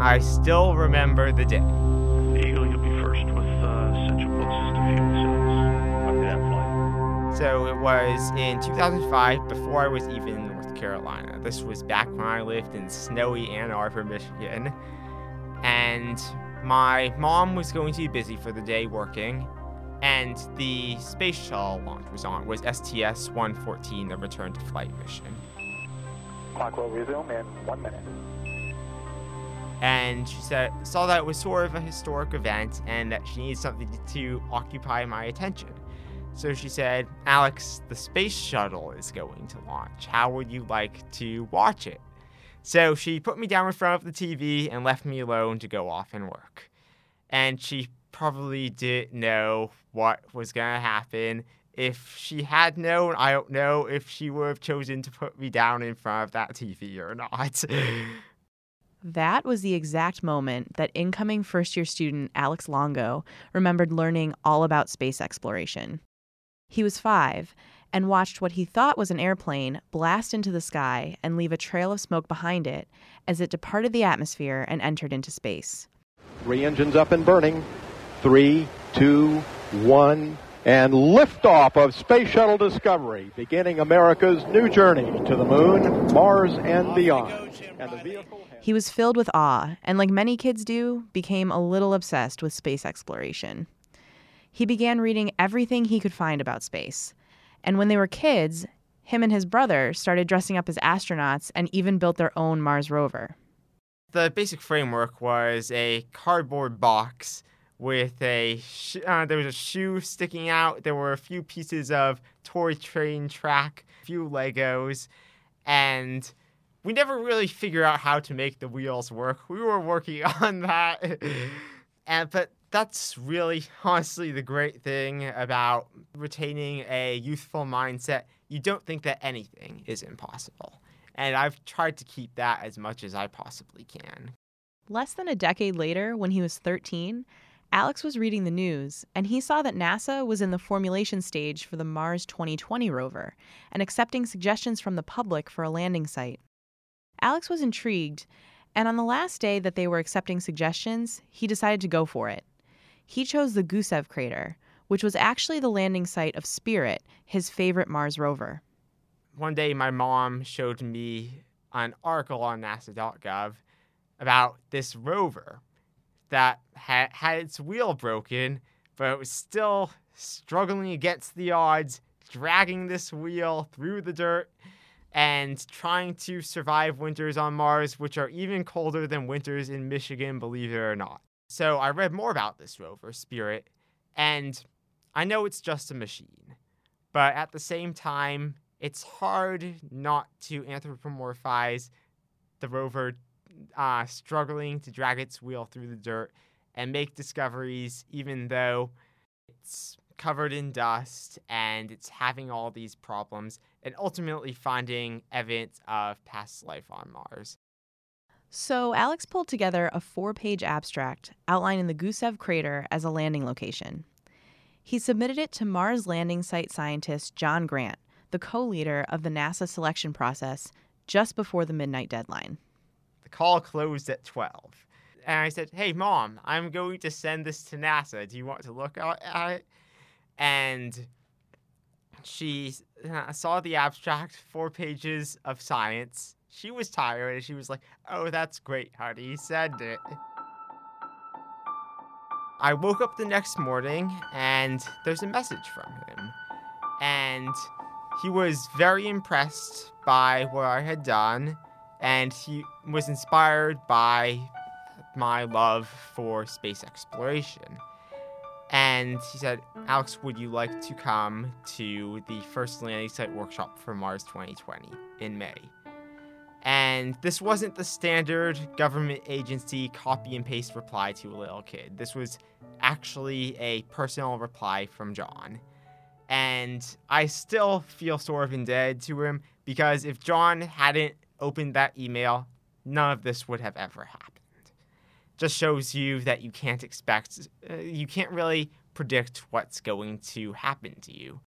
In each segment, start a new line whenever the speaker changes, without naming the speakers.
I still remember the day.
Eagle, you'll be first with uh, Central Post to fuel cells. Copy that flight.
So it was in 2005, before I was even in North Carolina. This was back when I lived in snowy Ann Arbor, Michigan. And my mom was going to be busy for the day working, and the space shuttle launch was on, was STS-114, the return to flight mission.
Clock will resume in one minute.
And she said, saw that it was sort of a historic event and that she needed something to occupy my attention. So she said, Alex, the space shuttle is going to launch. How would you like to watch it? So she put me down in front of the TV and left me alone to go off and work. And she probably didn't know what was going to happen. If she had known, I don't know if she would have chosen to put me down in front of that TV or not.
That was the exact moment that incoming first year student Alex Longo remembered learning all about space exploration. He was five and watched what he thought was an airplane blast into the sky and leave a trail of smoke behind it as it departed the atmosphere and entered into space.
Three engines up and burning. Three, two, one, and liftoff of Space Shuttle Discovery, beginning America's new journey to the moon, Mars, and beyond. And the vehicle
He was filled with awe and, like many kids do, became a little obsessed with space exploration. He began reading everything he could find about space. And when they were kids, him and his brother started dressing up as astronauts and even built their own Mars rover.
the basic framework was a cardboard box with a sh- uh, there was a shoe sticking out. There were a few pieces of toy train track, a few Legos, and we never really figured out how to make the wheels work. We were working on that, and but that's really honestly the great thing about retaining a youthful mindset. You don't think that anything is impossible. And I've tried to keep that as much as I possibly can.
Less than a decade later, when he was 13, Alex was reading the news and he saw that NASA was in the formulation stage for the Mars 2020 rover and accepting suggestions from the public for a landing site. Alex was intrigued, and on the last day that they were accepting suggestions, he decided to go for it. He chose the Gusev crater, which was actually the landing site of Spirit, his favorite Mars rover.
One day, my mom showed me an article on NASA.gov about this rover that had, had its wheel broken, but it was still struggling against the odds, dragging this wheel through the dirt and trying to survive winters on Mars, which are even colder than winters in Michigan, believe it or not. So I read more about this rover, Spirit, and I know it's just a machine, but at the same time, it's hard not to anthropomorphize the rover uh, struggling to drag its wheel through the dirt and make discoveries, even though it's covered in dust and it's having all these problems, and ultimately finding evidence of past life on Mars.
So, Alex pulled together a four page abstract outlining the Gusev crater as a landing location. He submitted it to Mars landing site scientist John Grant, the co leader of the NASA selection process, just before the midnight deadline.
The call closed at 12. And I said, Hey, mom, I'm going to send this to NASA. Do you want to look at at it? And she uh, saw the abstract, four pages of science. She was tired and she was like, Oh, that's great, honey. Send it. I woke up the next morning and there's a message from him. And he was very impressed by what I had done and he was inspired by my love for space exploration. And he said, Alex, would you like to come to the first landing site workshop for Mars 2020 in May? And this wasn't the standard government agency copy and paste reply to a little kid. This was actually a personal reply from John. And I still feel sort of indebted to him because if John hadn't opened that email, none of this would have ever happened. Just shows you that you can't expect, uh, you can't really predict what's going to happen to you.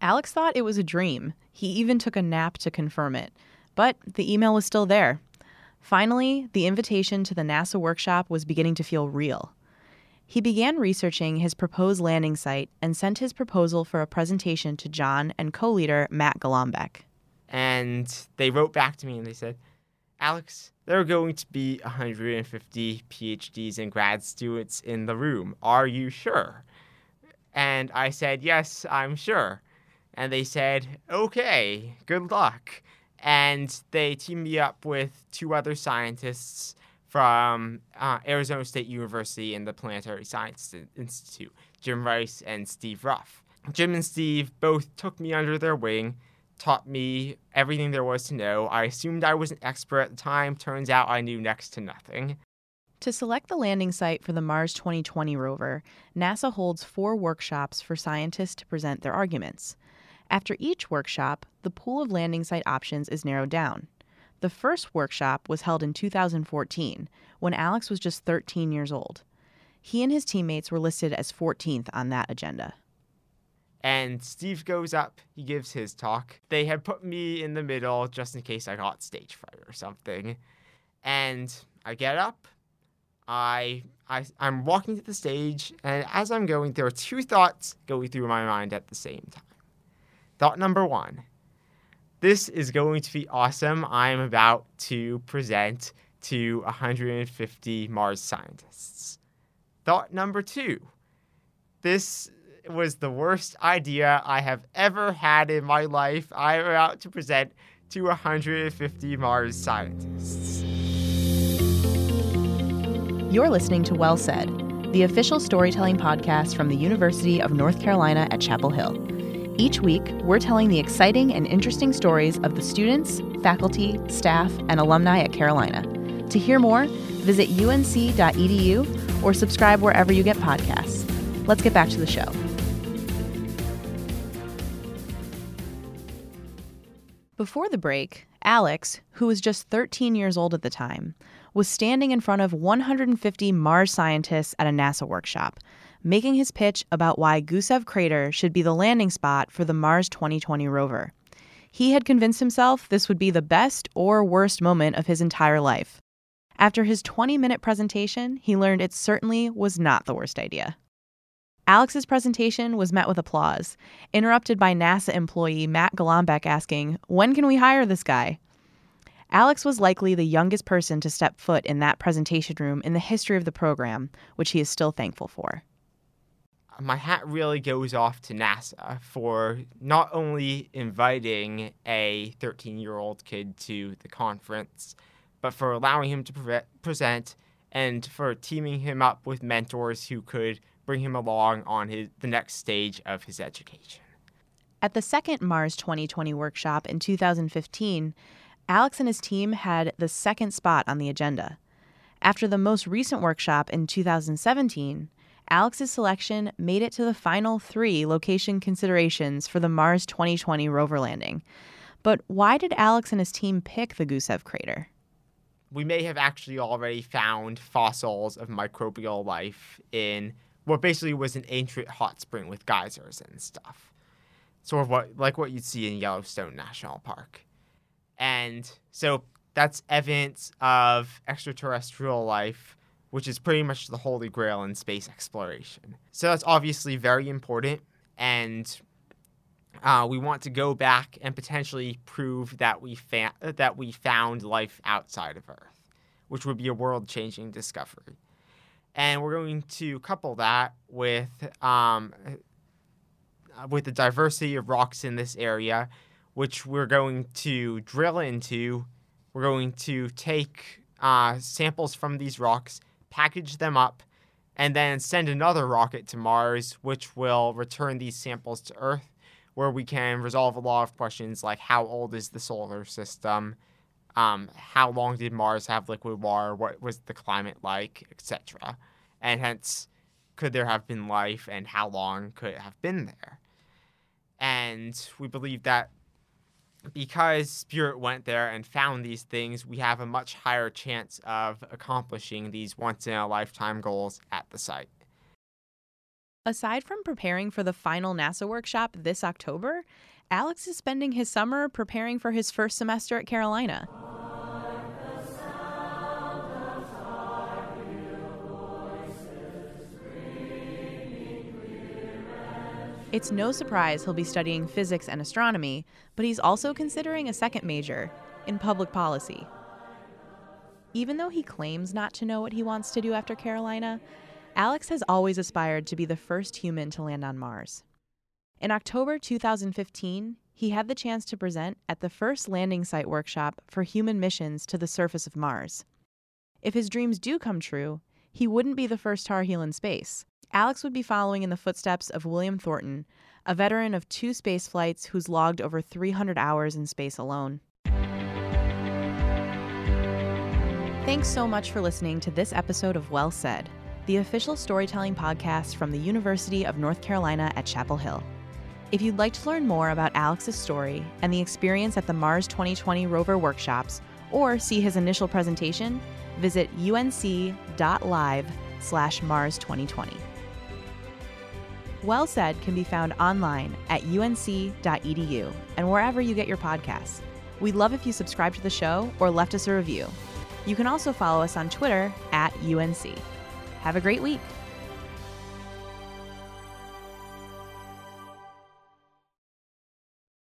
Alex thought it was a dream. He even took a nap to confirm it. But the email was still there. Finally, the invitation to the NASA workshop was beginning to feel real. He began researching his proposed landing site and sent his proposal for a presentation to John and co leader Matt Golombek.
And they wrote back to me and they said, Alex, there are going to be 150 PhDs and grad students in the room. Are you sure? And I said, Yes, I'm sure. And they said, Okay, good luck. And they teamed me up with two other scientists from uh, Arizona State University and the Planetary Science Institute, Jim Rice and Steve Ruff. Jim and Steve both took me under their wing, taught me everything there was to know. I assumed I was an expert at the time. Turns out I knew next to nothing.
To select the landing site for the Mars 2020 rover, NASA holds four workshops for scientists to present their arguments. After each workshop, the pool of landing site options is narrowed down. The first workshop was held in 2014, when Alex was just 13 years old. He and his teammates were listed as 14th on that agenda.
And Steve goes up, he gives his talk. They had put me in the middle just in case I got stage fright or something. And I get up, I, I I'm walking to the stage, and as I'm going, there are two thoughts going through my mind at the same time. Thought number one this is going to be awesome. I'm about to present to 150 Mars scientists. Thought number two this was the worst idea I have ever had in my life. I'm about to present to 150 Mars scientists.
You're listening to Well Said, the official storytelling podcast from the University of North Carolina at Chapel Hill. Each week, we're telling the exciting and interesting stories of the students, faculty, staff, and alumni at Carolina. To hear more, visit unc.edu or subscribe wherever you get podcasts. Let's get back to the show. Before the break, Alex, who was just 13 years old at the time, was standing in front of 150 Mars scientists at a NASA workshop making his pitch about why Gusev Crater should be the landing spot for the Mars 2020 rover. He had convinced himself this would be the best or worst moment of his entire life. After his 20 minute presentation, he learned it certainly was not the worst idea. Alex's presentation was met with applause, interrupted by NASA employee Matt Golombek asking, When can we hire this guy? Alex was likely the youngest person to step foot in that presentation room in the history of the program, which he is still thankful for um,
my hat really goes off to NASA for not only inviting a 13 year old kid to the conference, but for allowing him to pre- present and for teaming him up with mentors who could bring him along on his, the next stage of his education.
At the second Mars 2020 workshop in 2015, Alex and his team had the second spot on the agenda. After the most recent workshop in 2017, Alex's selection made it to the final three location considerations for the Mars 2020 rover landing. But why did Alex and his team pick the Gusev crater?
We may have actually already found fossils of microbial life in what basically was an ancient hot spring with geysers and stuff. Sort of what like what you'd see in Yellowstone National Park. And so that's evidence of extraterrestrial life which is pretty much the holy grail in space exploration. So that's obviously very important, and uh, we want to go back and potentially prove that we fa- that we found life outside of Earth, which would be a world-changing discovery. And we're going to couple that with um, with the diversity of rocks in this area, which we're going to drill into. We're going to take uh, samples from these rocks package them up, and then send another rocket to Mars, which will return these samples to Earth, where we can resolve a lot of questions like how old is the solar system, um, how long did Mars have liquid water, what was the climate like, etc. And hence, could there have been life, and how long could it have been there? And we believe that because Spirit went there and found these things, we have a much higher chance of accomplishing these once in a lifetime goals at the site.
Aside from preparing for the final NASA workshop this October, Alex is spending his summer preparing for his first semester at Carolina. It's no surprise he'll be studying physics and astronomy, but he's also considering a second major in public policy. Even though he claims not to know what he wants to do after Carolina, Alex has always aspired to be the first human to land on Mars. In October 2015, he had the chance to present at the first landing site workshop for human missions to the surface of Mars. If his dreams do come true, he wouldn't be the first Tar Heel in space. Alex would be following in the footsteps of William Thornton, a veteran of two space flights who's logged over 300 hours in space alone. Thanks so much for listening to this episode of Well Said, the official storytelling podcast from the University of North Carolina at Chapel Hill. If you'd like to learn more about Alex's story and the experience at the Mars 2020 rover workshops, or see his initial presentation, visit unc.live slash Mars 2020. Well Said can be found online at unc.edu and wherever you get your podcasts. We'd love if you subscribe to the show or left us a review. You can also follow us on Twitter at UNC. Have a great week.